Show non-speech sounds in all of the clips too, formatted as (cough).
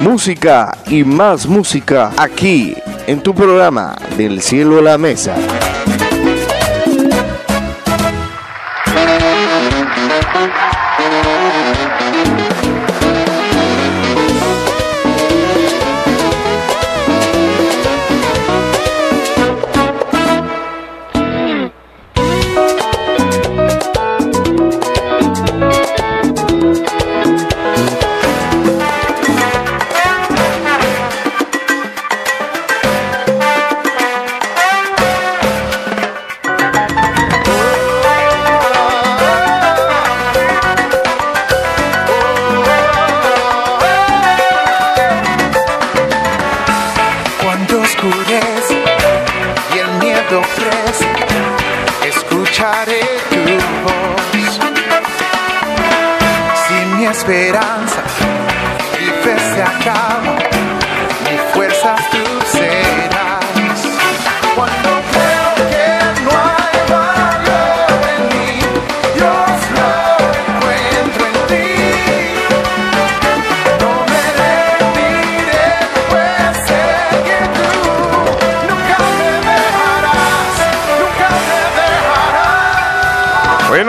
música y más música aquí en tu programa Del cielo a la mesa.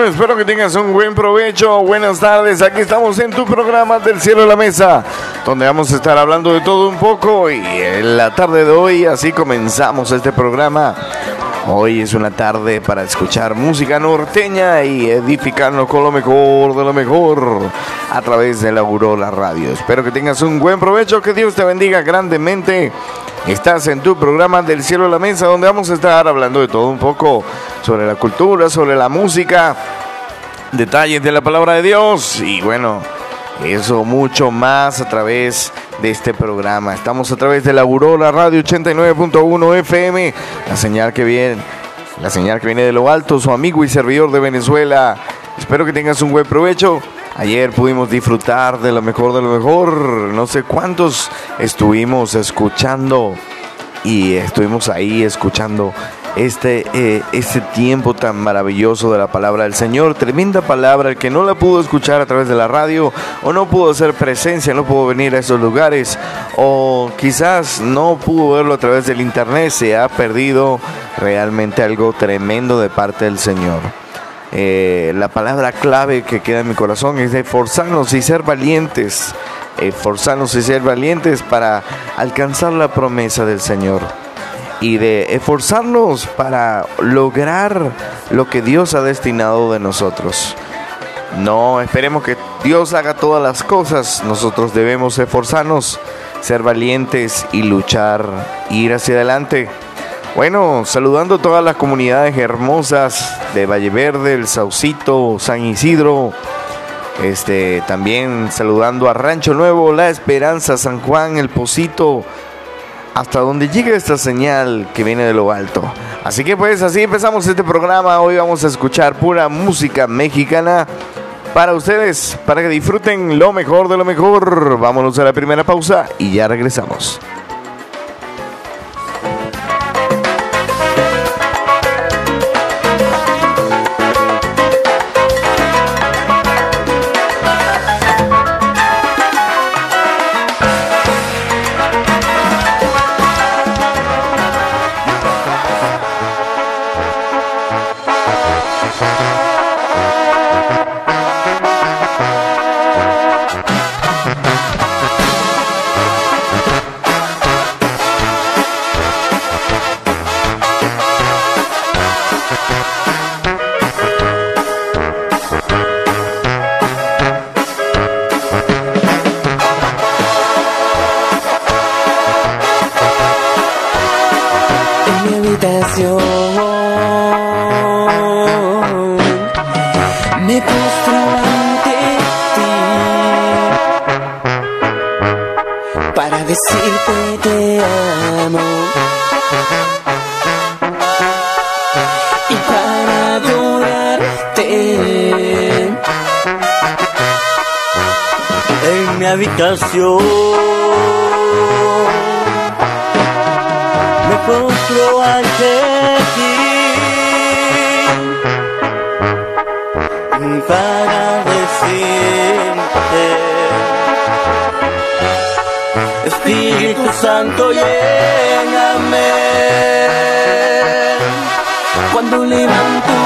Espero que tengas un buen provecho. Buenas tardes, aquí estamos en tu programa del cielo de la mesa, donde vamos a estar hablando de todo un poco y en la tarde de hoy así comenzamos este programa. Hoy es una tarde para escuchar música norteña y edificarnos con lo mejor de lo mejor a través de la Aurora Radio. Espero que tengas un buen provecho, que Dios te bendiga grandemente. Estás en tu programa del cielo a la mesa, donde vamos a estar hablando de todo un poco sobre la cultura, sobre la música, detalles de la palabra de Dios y bueno, eso mucho más a través de este programa. Estamos a través de la Aurora Radio 89.1 FM, la señal que viene, la señal que viene de lo alto, su amigo y servidor de Venezuela. Espero que tengas un buen provecho. Ayer pudimos disfrutar de lo mejor de lo mejor. No sé cuántos estuvimos escuchando y estuvimos ahí escuchando este, este tiempo tan maravilloso de la palabra del Señor. Tremenda palabra, el que no la pudo escuchar a través de la radio o no pudo hacer presencia, no pudo venir a esos lugares o quizás no pudo verlo a través del internet, se ha perdido realmente algo tremendo de parte del Señor. Eh, la palabra clave que queda en mi corazón es de forzarnos y ser valientes, forzarnos y ser valientes para alcanzar la promesa del Señor y de esforzarnos para lograr lo que Dios ha destinado de nosotros. No esperemos que Dios haga todas las cosas, nosotros debemos esforzarnos, ser valientes y luchar, ir hacia adelante. Bueno, saludando a todas las comunidades hermosas de Valle Verde, El Saucito, San Isidro, este, también saludando a Rancho Nuevo, La Esperanza, San Juan, El Pocito, hasta donde llegue esta señal que viene de lo alto. Así que pues así empezamos este programa. Hoy vamos a escuchar pura música mexicana para ustedes, para que disfruten lo mejor de lo mejor. Vámonos a la primera pausa y ya regresamos. Cuando levanto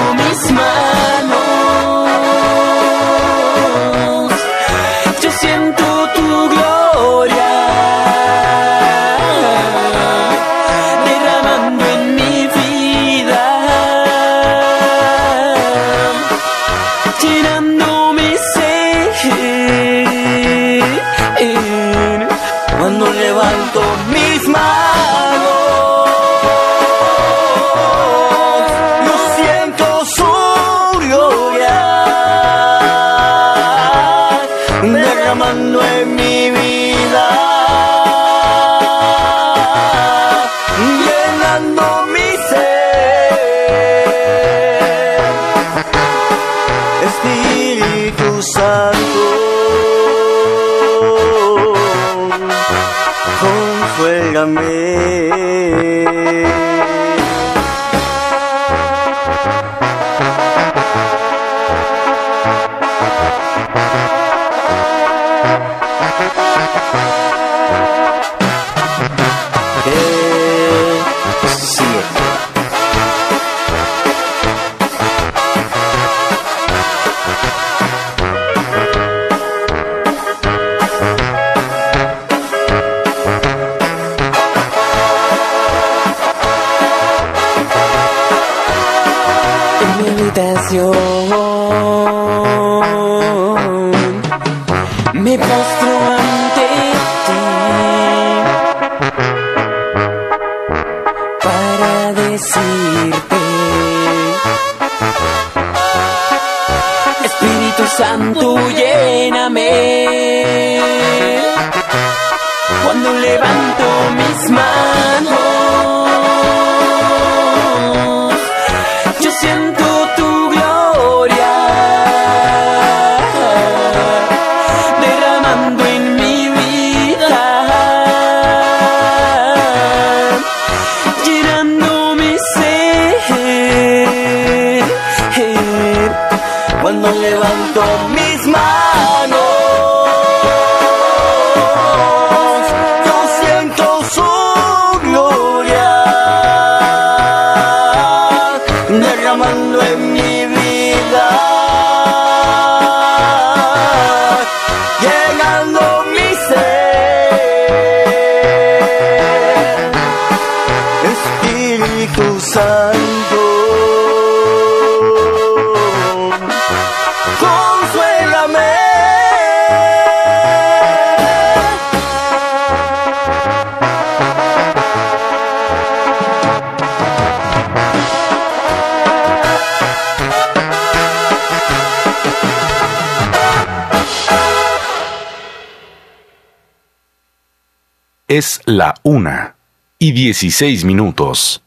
la una y dieciséis minutos.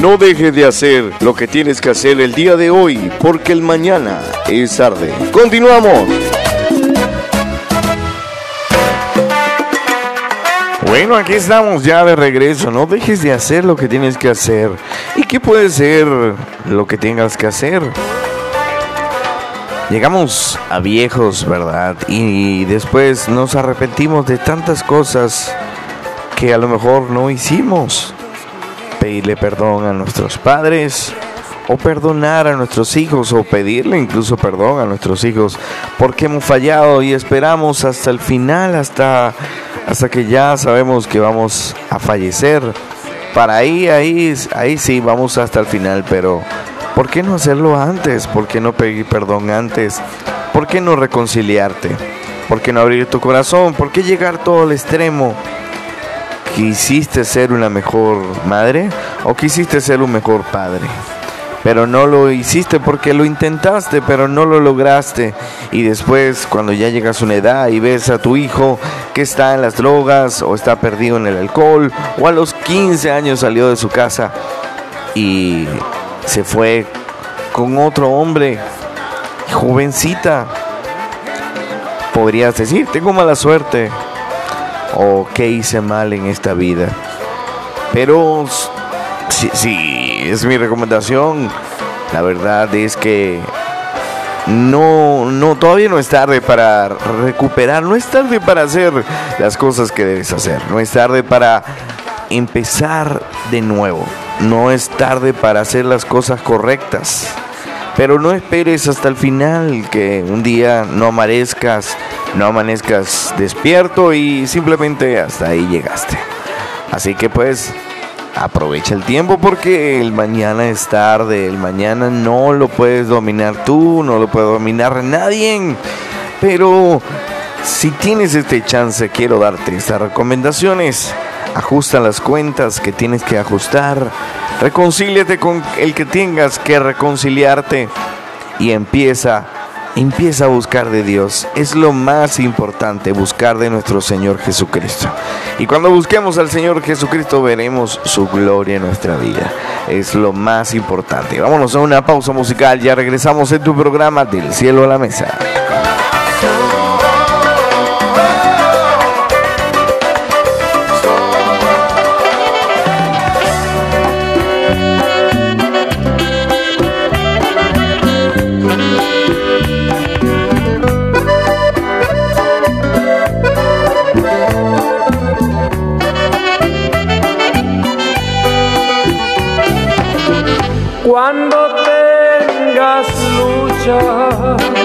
No dejes de hacer lo que tienes que hacer el día de hoy, porque el mañana es tarde. Continuamos. Bueno, aquí estamos ya de regreso. No dejes de hacer lo que tienes que hacer. ¿Y qué puede ser lo que tengas que hacer? Llegamos a viejos, ¿verdad? Y después nos arrepentimos de tantas cosas que a lo mejor no hicimos. Pedirle perdón a nuestros padres o perdonar a nuestros hijos o pedirle incluso perdón a nuestros hijos porque hemos fallado y esperamos hasta el final, hasta, hasta que ya sabemos que vamos a fallecer. Para ahí, ahí, ahí sí, vamos hasta el final, pero ¿Por qué no hacerlo antes? ¿Por qué no pedir perdón antes? ¿Por qué no reconciliarte? ¿Por qué no abrir tu corazón? ¿Por qué llegar todo al extremo? ¿Quisiste ser una mejor madre o quisiste ser un mejor padre? Pero no lo hiciste porque lo intentaste, pero no lo lograste. Y después, cuando ya llegas a una edad y ves a tu hijo que está en las drogas o está perdido en el alcohol o a los 15 años salió de su casa y se fue con otro hombre, jovencita. Podrías decir, tengo mala suerte o qué hice mal en esta vida. Pero si, es mi recomendación, la verdad es que no, no, todavía no es tarde para recuperar, no es tarde para hacer las cosas que debes hacer, no es tarde para empezar de nuevo, no es tarde para hacer las cosas correctas. Pero no esperes hasta el final que un día no amanezcas, no amanezcas despierto y simplemente hasta ahí llegaste. Así que pues aprovecha el tiempo porque el mañana es tarde, el mañana no lo puedes dominar tú, no lo puede dominar nadie. Pero si tienes este chance, quiero darte estas recomendaciones. Ajusta las cuentas que tienes que ajustar. Reconcíliate con el que tengas que reconciliarte. Y empieza Empieza a buscar de Dios. Es lo más importante, buscar de nuestro Señor Jesucristo. Y cuando busquemos al Señor Jesucristo veremos su gloria en nuestra vida. Es lo más importante. Vámonos a una pausa musical. Ya regresamos en tu programa del cielo a la mesa. love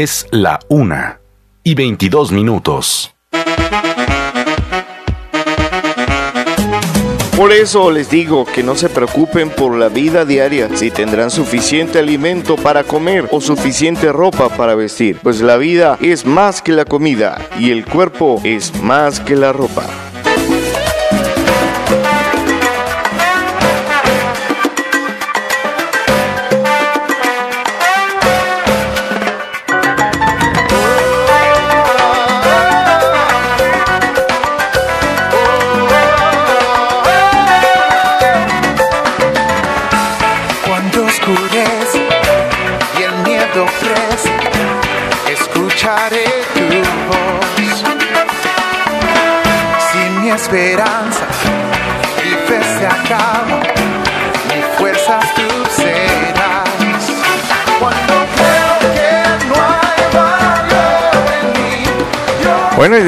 Es la una y 22 minutos. Por eso les digo que no se preocupen por la vida diaria, si tendrán suficiente alimento para comer o suficiente ropa para vestir, pues la vida es más que la comida y el cuerpo es más que la ropa.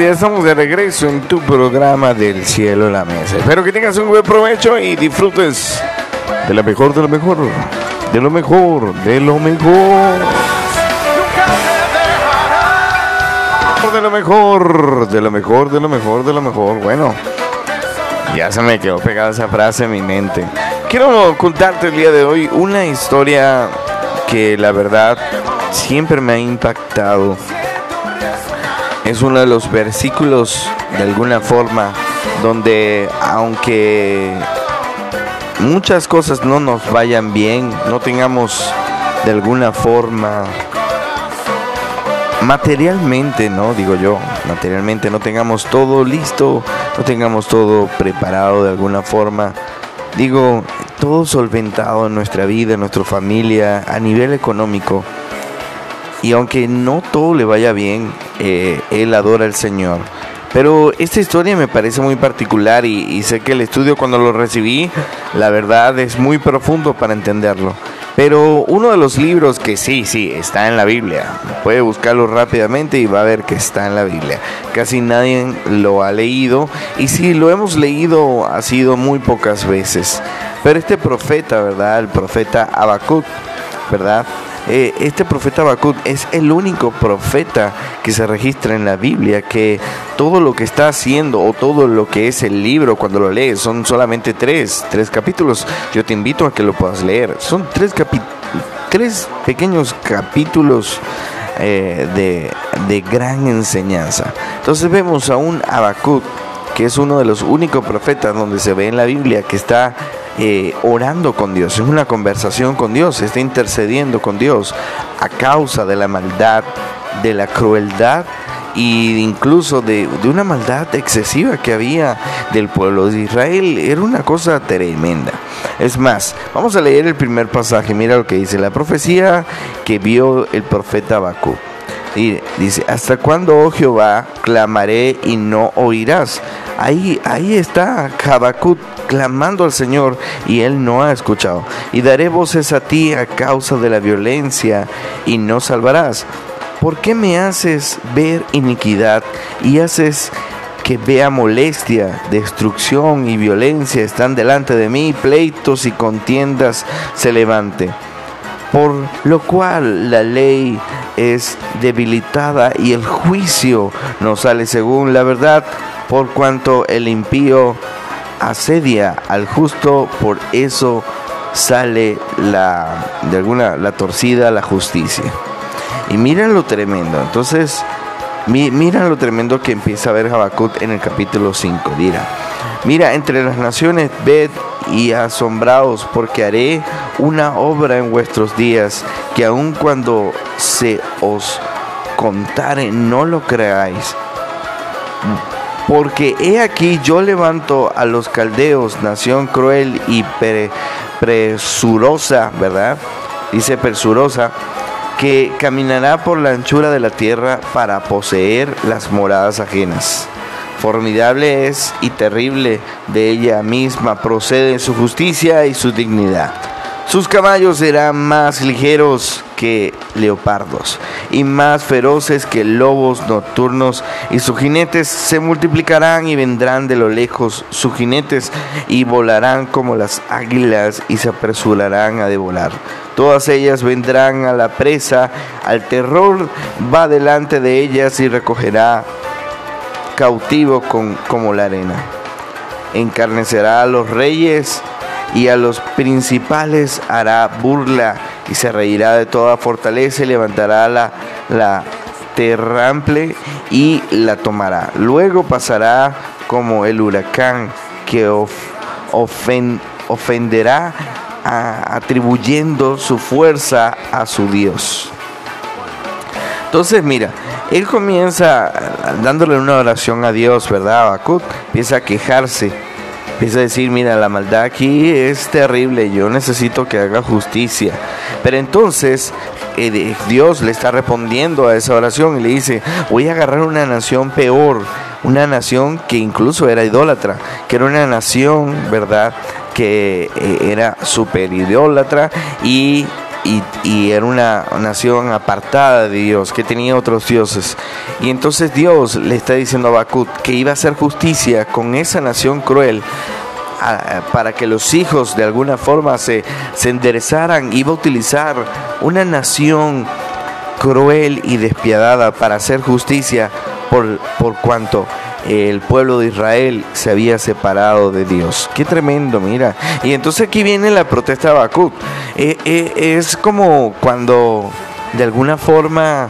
Ya estamos de regreso en tu programa del cielo a la mesa. Espero que tengas un buen provecho y disfrutes de la mejor, de lo mejor, de lo mejor, de lo mejor. De lo mejor, de lo mejor, de lo mejor, de lo mejor. Bueno, ya se me quedó pegada esa frase en mi mente. Quiero contarte el día de hoy una historia que la verdad siempre me ha impactado. Es uno de los versículos de alguna forma donde aunque muchas cosas no nos vayan bien, no tengamos de alguna forma materialmente, ¿no? Digo yo, materialmente no tengamos todo listo, no tengamos todo preparado de alguna forma. Digo, todo solventado en nuestra vida, en nuestra familia, a nivel económico. Y aunque no todo le vaya bien, eh, él adora al Señor. Pero esta historia me parece muy particular y, sé que el estudio cuando lo recibí, la verdad es muy profundo para entenderlo. Pero uno de los libros que sí, sí, está en la Biblia, puede buscarlo rápidamente y va a ver que está en la Biblia. Casi nadie lo ha leído y si lo hemos leído ha sido muy pocas veces. Pero este profeta, ¿verdad? El profeta Habacuc, ¿verdad? Eh, este profeta Habacuc es el único profeta que se registra en la Biblia que todo lo que está haciendo o todo lo que es el libro cuando lo lees son solamente tres, tres capítulos. Yo te invito a que lo puedas leer. Son tres, capi- tres pequeños capítulos eh, de, de gran enseñanza. Entonces vemos a un Habacuc es uno de los únicos profetas donde se ve en la Biblia que está eh, orando con Dios, es una conversación con Dios, está intercediendo con Dios a causa de la maldad, de la crueldad y incluso de, de una maldad excesiva que había del pueblo de Israel. Era una cosa tremenda. Es más, vamos a leer el primer pasaje. Mira lo que dice la profecía que vio el profeta Habacuc. Y dice, ¿hasta cuándo, oh Jehová, clamaré y no oirás? Ahí, ahí está Habacuc clamando al Señor y él no ha escuchado. Y daré voces a ti a causa de la violencia y no salvarás. ¿Por qué me haces ver iniquidad y haces que vea molestia, destrucción y violencia están delante de mí, pleitos y contiendas se levante? Por lo cual la ley es debilitada y el juicio no sale según la verdad, por cuanto el impío asedia al justo, por eso sale la de alguna la torcida la justicia. Y miren lo tremendo. Entonces, mi- miren lo tremendo que empieza a ver Habacuc en el capítulo 5. Mira, mira, entre las naciones ved y asombraos, porque haré una obra en vuestros días, que aun cuando se os contare, no lo creáis. Porque he aquí yo levanto a los caldeos, nación cruel y pre- presurosa, ¿verdad? Dice presurosa, que caminará por la anchura de la tierra para poseer las moradas ajenas. Formidable es y terrible de ella misma procede su justicia y su dignidad. Sus caballos serán más ligeros que leopardos y más feroces que lobos nocturnos y sus jinetes se multiplicarán y vendrán de lo lejos sus jinetes y volarán como las águilas y se apresurarán a devorar. Todas ellas vendrán a la presa, al terror va delante de ellas y recogerá cautivo con, como la arena. encarnecerá a los reyes y a los principales hará burla y se reirá de toda fortaleza y levantará la, la terrample y la tomará. Luego pasará como el huracán que of- ofen- ofenderá atribuyendo su fuerza a su Dios. Entonces, mira, él comienza dándole una oración a Dios, ¿verdad? Habacuc empieza a quejarse, empieza a decir, mira, la maldad aquí es terrible, yo necesito que haga justicia. Pero entonces eh, Dios le está respondiendo a esa oración y le dice, voy a agarrar una nación peor, una nación que incluso era idólatra, que era una nación, ¿verdad? Que eh, era super idólatra y y, era una nación apartada de Dios, que tenía otros dioses. Y entonces Dios le está diciendo a Habacuc que iba a hacer justicia con esa nación cruel para que los hijos de alguna forma se, se enderezaran, iba a utilizar una nación cruel y despiadada para hacer justicia por, por cuanto el pueblo de Israel se había separado de Dios. Qué tremendo, mira. Y entonces aquí viene la protesta de. Eh, eh, es como cuando de alguna forma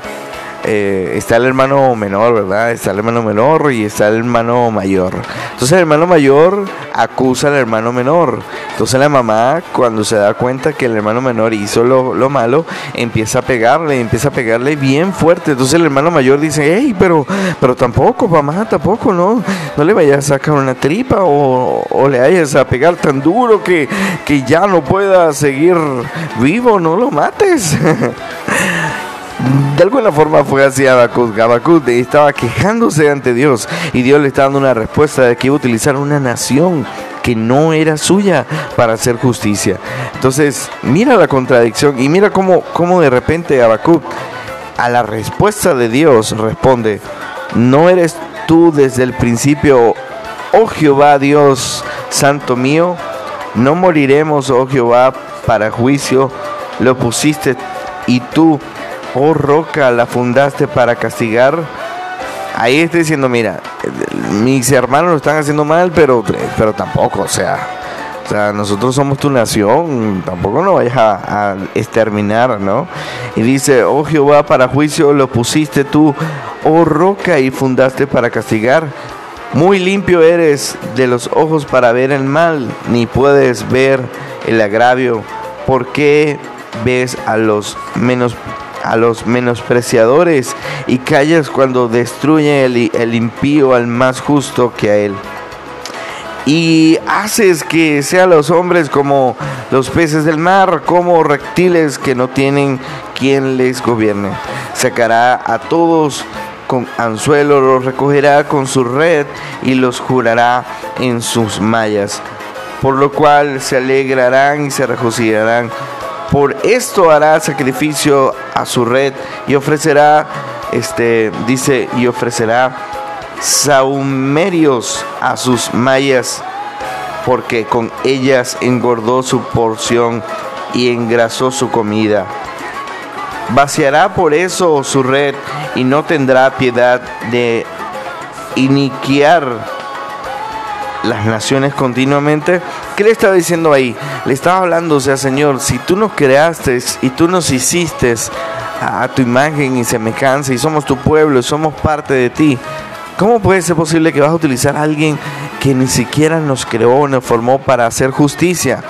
eh, está el hermano menor, ¿verdad? Está el hermano menor y está el hermano mayor. Entonces el hermano mayor acusa al hermano menor. Entonces la mamá, cuando se da cuenta que el hermano menor hizo lo, lo malo, empieza a pegarle, empieza a pegarle bien fuerte. Entonces el hermano mayor dice, hey, pero, pero tampoco, mamá, tampoco, ¿no? No le vayas a sacar una tripa o, o le vayas a pegar tan duro que, que ya no pueda seguir vivo, no lo mates. (laughs) De alguna forma fue así Habacuc. Habacuc estaba quejándose ante Dios y Dios le estaba dando una respuesta de que iba a utilizar una nación que no era suya para hacer justicia. Entonces, mira la contradicción y mira cómo, cómo de repente Habacuc a la respuesta de Dios responde, ¿no eres tú desde el principio, oh Jehová Dios santo mío? No moriremos, oh Jehová, para juicio, lo pusiste y tú, oh roca, la fundaste para castigar. Ahí está diciendo, mira, mis hermanos lo están haciendo mal, pero, pero tampoco, o sea, o sea, nosotros somos tu nación, tampoco nos vayas a, a exterminar, ¿no? Y dice, oh Jehová, para juicio lo pusiste tú, oh roca, y fundaste para castigar. Muy limpio eres de los ojos para ver el mal, ni puedes ver el agravio. ¿Por qué ves a los menos a los menospreciadores y callas cuando destruye el, impío al más justo que a él? y haces que sean los hombres como los peces del mar, como reptiles que no tienen quien les gobierne. Sacará a todos con anzuelo, los recogerá con su red y los jurará en sus mallas. Por lo cual se alegrarán y se regocijarán. Por esto hará sacrificio a su red y ofrecerá, este, dice, y ofrecerá saumerios a sus mallas, porque con ellas engordó su porción y engrasó su comida. Vaciará por eso su red y no tendrá piedad de iniquiar las naciones continuamente. ¿Qué le estaba diciendo ahí? Le estaba hablando, o sea, Señor, si tú nos creaste y tú nos hiciste a, tu imagen y semejanza y somos tu pueblo y somos parte de ti, ¿cómo puede ser posible que vas a utilizar a alguien que ni siquiera nos creó, nos formó para hacer justicia?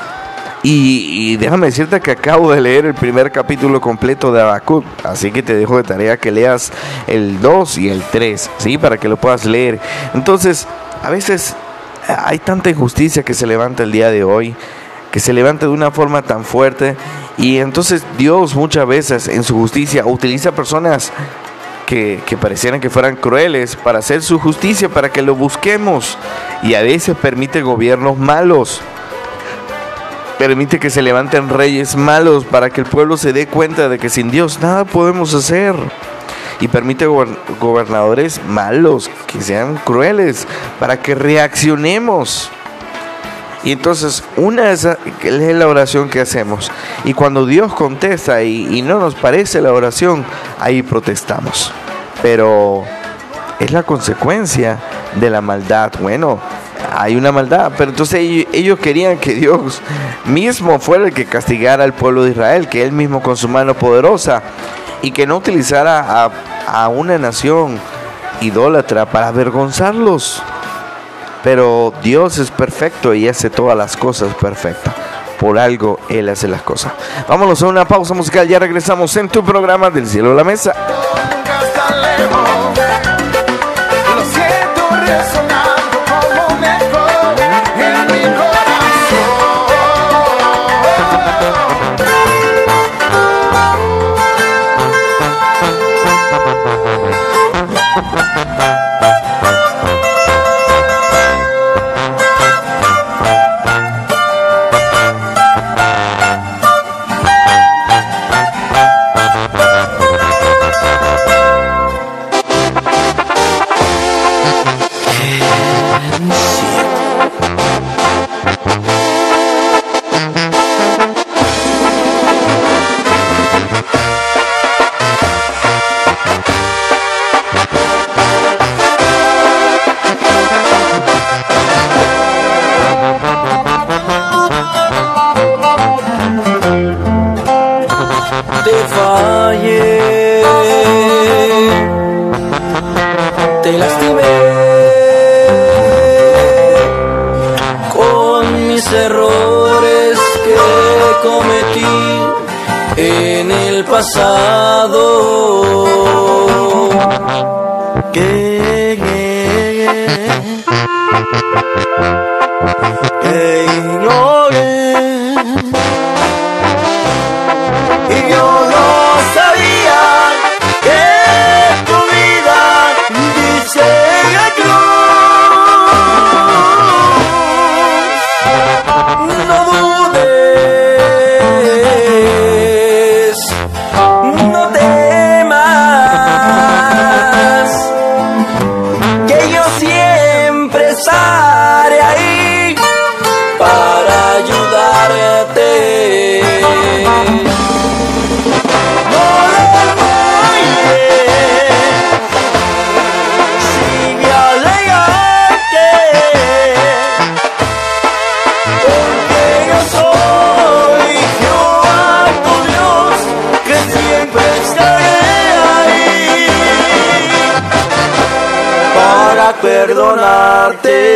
Y, y déjame decirte que acabo de leer el primer capítulo completo de Habacuc, así que te dejo de tarea que leas el 2 y el 3, ¿sí? Para que lo puedas leer. Entonces, a veces hay tanta injusticia que se levanta el día de hoy, que se levanta de una forma tan fuerte, y entonces Dios muchas veces en su justicia utiliza personas que, parecieran que fueran crueles para hacer su justicia, para que lo busquemos. Y a veces permite gobiernos malos. Permite que se levanten reyes malos para que el pueblo se dé cuenta de que sin Dios nada podemos hacer y permite gobernadores malos, que sean crueles, para que reaccionemos. Y entonces una de esas es la oración que hacemos. Y cuando Dios contesta y, y no nos parece la oración, ahí protestamos. Pero es la consecuencia de la maldad. Bueno, hay una maldad, pero entonces ellos, querían que Dios mismo fuera el que castigara al pueblo de Israel, que él mismo con su mano poderosa y que no utilizara a, a una nación idólatra para avergonzarlos. Pero Dios es perfecto y hace todas las cosas perfectas. Por algo Él hace las cosas. Vámonos a una pausa musical, ya regresamos en tu programa del cielo a la mesa. perdonarte.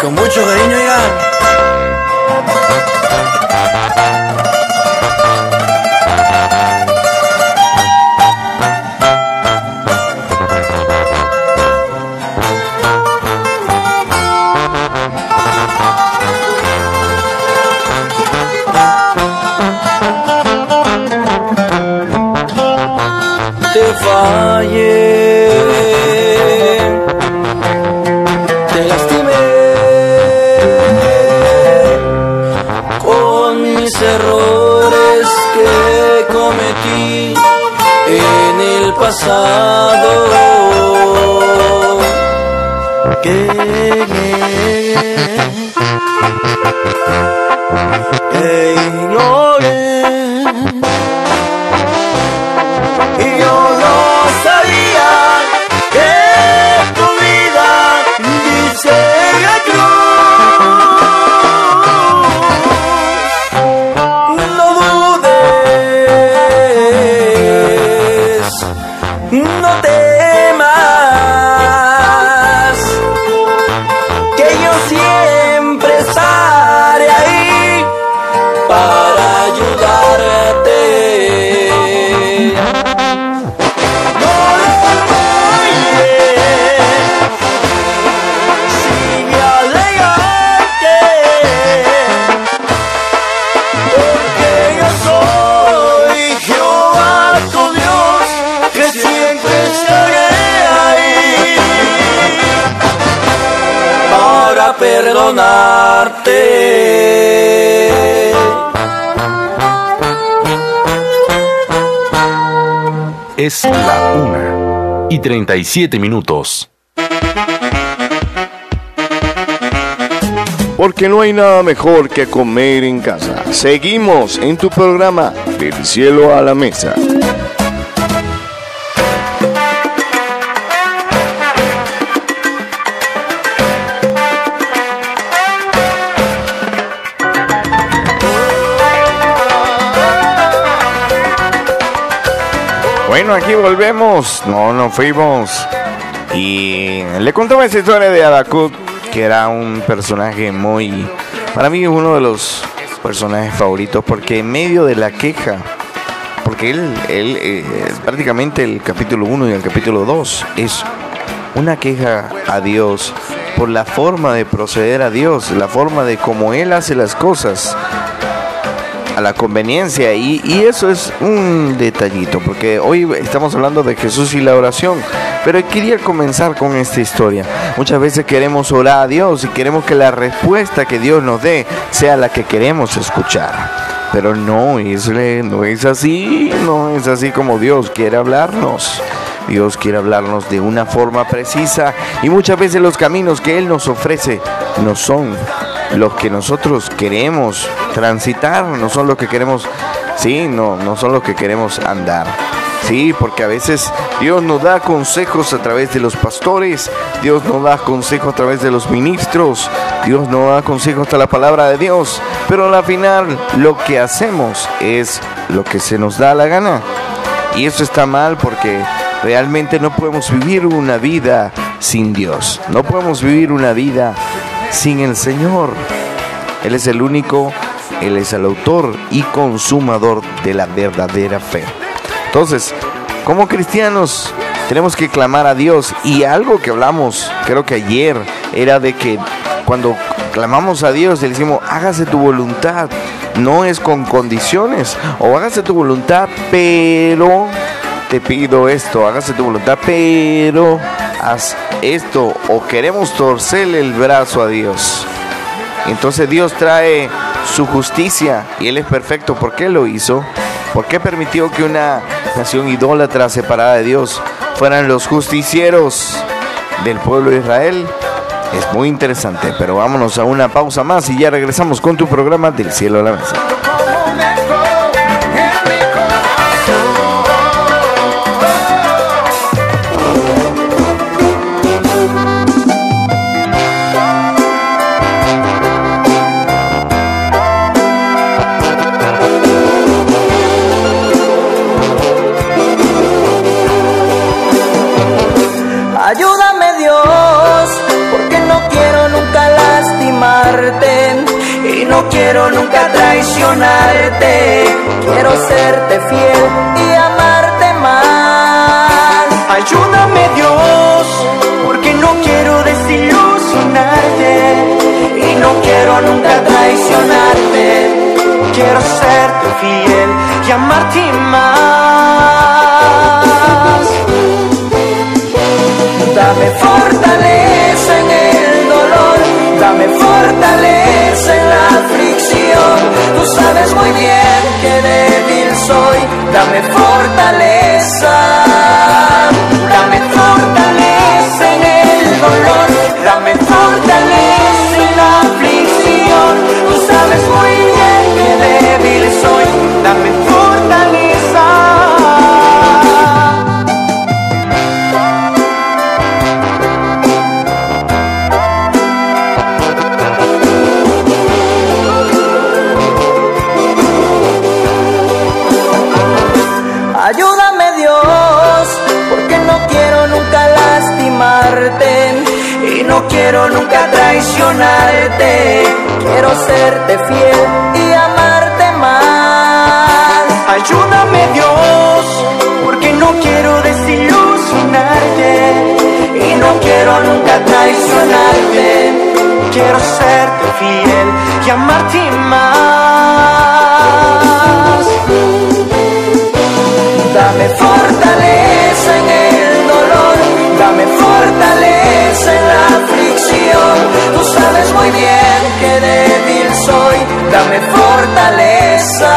con mucho cariño, ya. La una y 37 minutos. Porque no hay nada mejor que comer en casa. Seguimos en tu programa Del cielo a la mesa. Bueno, aquí volvemos. No, no fuimos. Y le contaba esa historia de Abacut, que era un personaje muy. Para mí, uno de los personajes favoritos, porque en medio de la queja, porque él, él eh, prácticamente el capítulo 1 y el capítulo 2 es una queja a Dios por la forma de proceder a Dios, la forma de cómo Él hace las cosas a la conveniencia y, eso es un detallito porque hoy estamos hablando de Jesús y la oración pero quería comenzar con esta historia. Muchas veces queremos orar a Dios y queremos que la respuesta que Dios nos dé sea la que queremos escuchar pero no es, no es así no es así como Dios quiere hablarnos. Dios quiere hablarnos de una forma precisa y muchas veces los caminos que Él nos ofrece no son los que nosotros queremos transitar, no son los que queremos, sí, no, no son los que queremos andar. Sí, porque a veces Dios nos da consejos a través de los pastores, Dios nos da consejos a través de los ministros, Dios nos da consejos hasta la palabra de Dios, pero al final lo que hacemos es lo que se nos da la gana. Y eso está mal porque realmente no podemos vivir una vida sin Dios, no podemos vivir una vida sin el Señor. Él es el único, Él es el autor y consumador de la verdadera fe. Entonces, como cristianos, tenemos que clamar a Dios. Y algo que hablamos, creo que ayer, era de que cuando clamamos a Dios, le decimos, hágase tu voluntad. No es con condiciones. O hágase tu voluntad, pero te pido esto, hágase tu voluntad, pero haz esto o queremos torcerle el brazo a Dios. Entonces Dios trae su justicia y Él es perfecto. ¿Por qué lo hizo? ¿Por qué permitió que una nación idólatra separada de Dios fueran los justicieros del pueblo de Israel? Es muy interesante, pero vámonos a una pausa más y ya regresamos con tu programa del cielo a la mesa. Quiero nunca traicionarte. Quiero serte fiel y amarte más. Ayúdame Dios, porque no quiero desilusionarte y no quiero nunca traicionarte. Quiero serte fiel y amarte más. Dame fortaleza en el dolor, dame fortaleza en la aflicción. Tú sabes muy bien que débil soy, dame fortaleza. Dame fortaleza en el dolor, dame fortaleza en la aflicción. Tú sabes muy bien quiero nunca traicionarte. Quiero serte fiel y amarte más. Ayúdame Dios, porque no quiero desilusionarte y no quiero nunca traicionarte. Quiero serte fiel y amarte más. Dame fortaleza en el dolor, dame fortaleza en la aflicción. Tú sabes muy bien que débil soy, dame fortaleza.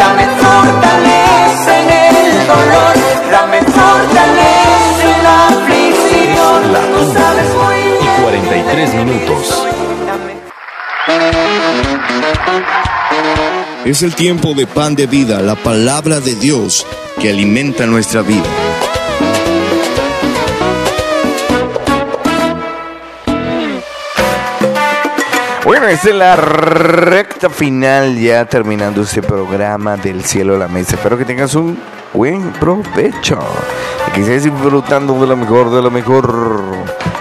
Dame fortaleza en el dolor, dame fortaleza en la aflicción. La Tú sabes muy bien. Y 43 minutos. Es el tiempo de pan de vida, la palabra de Dios que alimenta nuestra vida. Bueno, es la recta final ya terminando este programa del cielo a la mesa. Espero que tengas un buen provecho. Y que estés disfrutando de lo mejor, de lo mejor.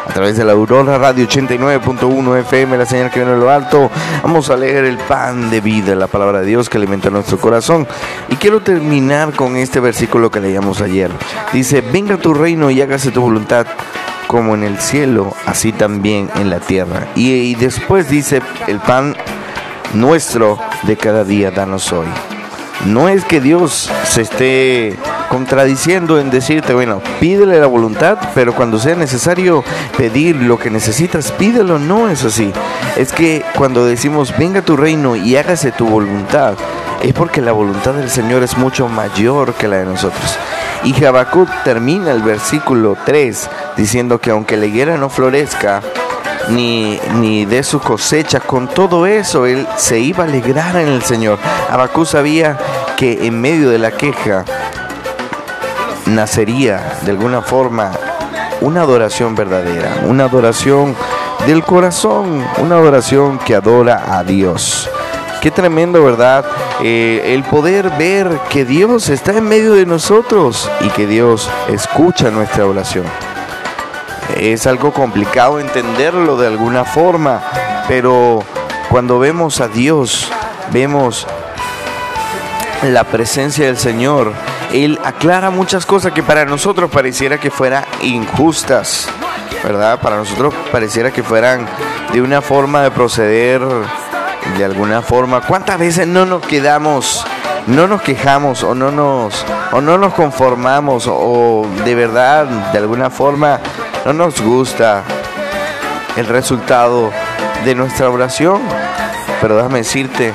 A través de la Aurora Radio 89.1 FM, la señal que viene de lo alto. Vamos a leer el pan de vida, la palabra de Dios que alimenta nuestro corazón. Y quiero terminar con este versículo que leíamos ayer. Dice, venga tu reino y hágase tu voluntad como en el cielo, así también en la tierra. Y, después dice, el pan nuestro de cada día, danos hoy. No es que Dios se esté contradiciendo en decirte, bueno, pídele la voluntad, pero cuando sea necesario pedir lo que necesitas, pídelo. No es así. Es que cuando decimos, venga tu reino y hágase tu voluntad, es porque la voluntad del Señor es mucho mayor que la de nosotros. Y Habacuc termina el versículo 3 diciendo que aunque la higuera no florezca, ni, ni de su cosecha, con todo eso él se iba a alegrar en el Señor. Habacuc sabía que en medio de la queja nacería de alguna forma una adoración verdadera, una adoración del corazón, una adoración que adora a Dios. Qué tremendo, ¿verdad? Eh, el poder ver que Dios está en medio de nosotros y que Dios escucha nuestra oración. Es algo complicado entenderlo de alguna forma, pero cuando vemos a Dios, vemos la presencia del Señor, Él aclara muchas cosas que para nosotros pareciera que fueran injustas, ¿verdad? Para nosotros pareciera que fueran de una forma de proceder, de alguna forma. ¿Cuántas veces no nos quedamos, no nos quejamos o no nos, o no nos conformamos o de verdad, de alguna forma, no nos gusta el resultado de nuestra oración? Pero déjame decirte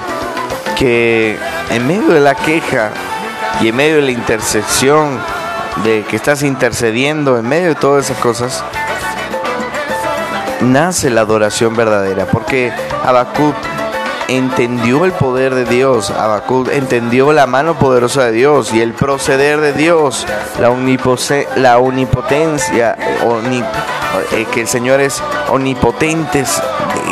que en medio de la queja y en medio de la intersección de que estás intercediendo, en medio de todas esas cosas, nace la adoración verdadera, porque Habacuc entendió el poder de Dios, Habacuc entendió la mano poderosa de Dios y el proceder de Dios, la, la omnipotencia, omni- eh, que el Señor es omnipotente,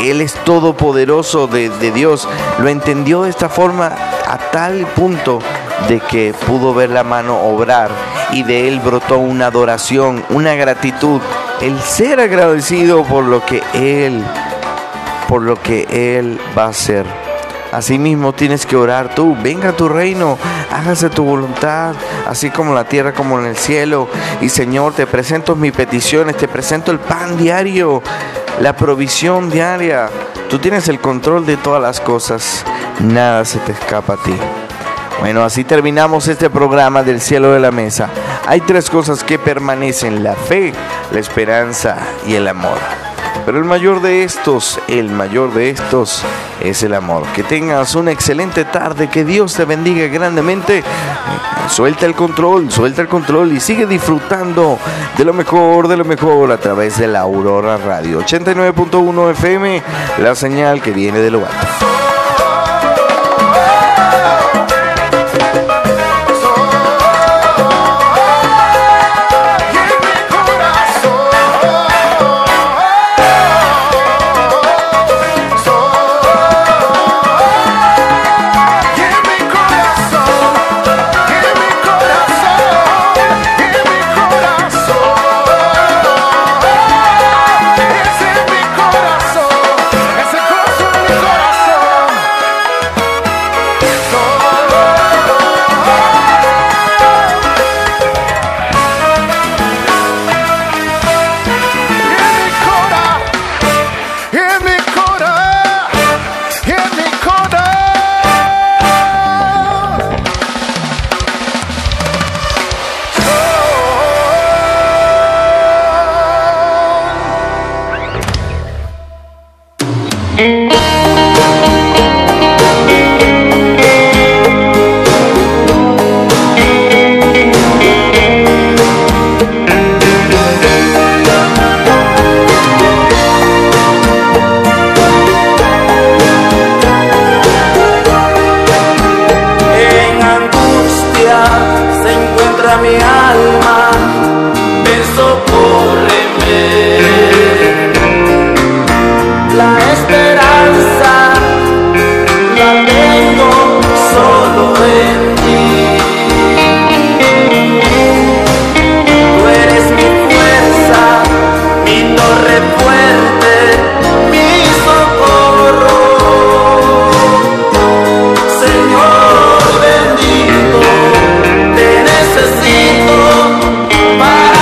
Él es todopoderoso de, de Dios, lo entendió de esta forma a tal punto de que pudo ver la mano obrar y de él brotó una adoración, una gratitud, el ser agradecido por lo que él por lo que Él va a hacer. Asimismo tienes que orar tú, venga a tu reino, hágase tu voluntad, así como en la tierra como en el cielo. Y Señor, te presento mis peticiones, te presento el pan diario, la provisión diaria. Tú tienes el control de todas las cosas, nada se te escapa a ti. Bueno, así terminamos este programa del cielo de la mesa. Hay tres cosas que permanecen, la fe, la esperanza y el amor. Pero el mayor de estos, el mayor de estos es el amor. Que tengas una excelente tarde, que Dios te bendiga grandemente. Suelta el control, suelta el control y sigue disfrutando de lo mejor, de lo mejor a través de la Aurora Radio 89.1 FM, la señal que viene de lo.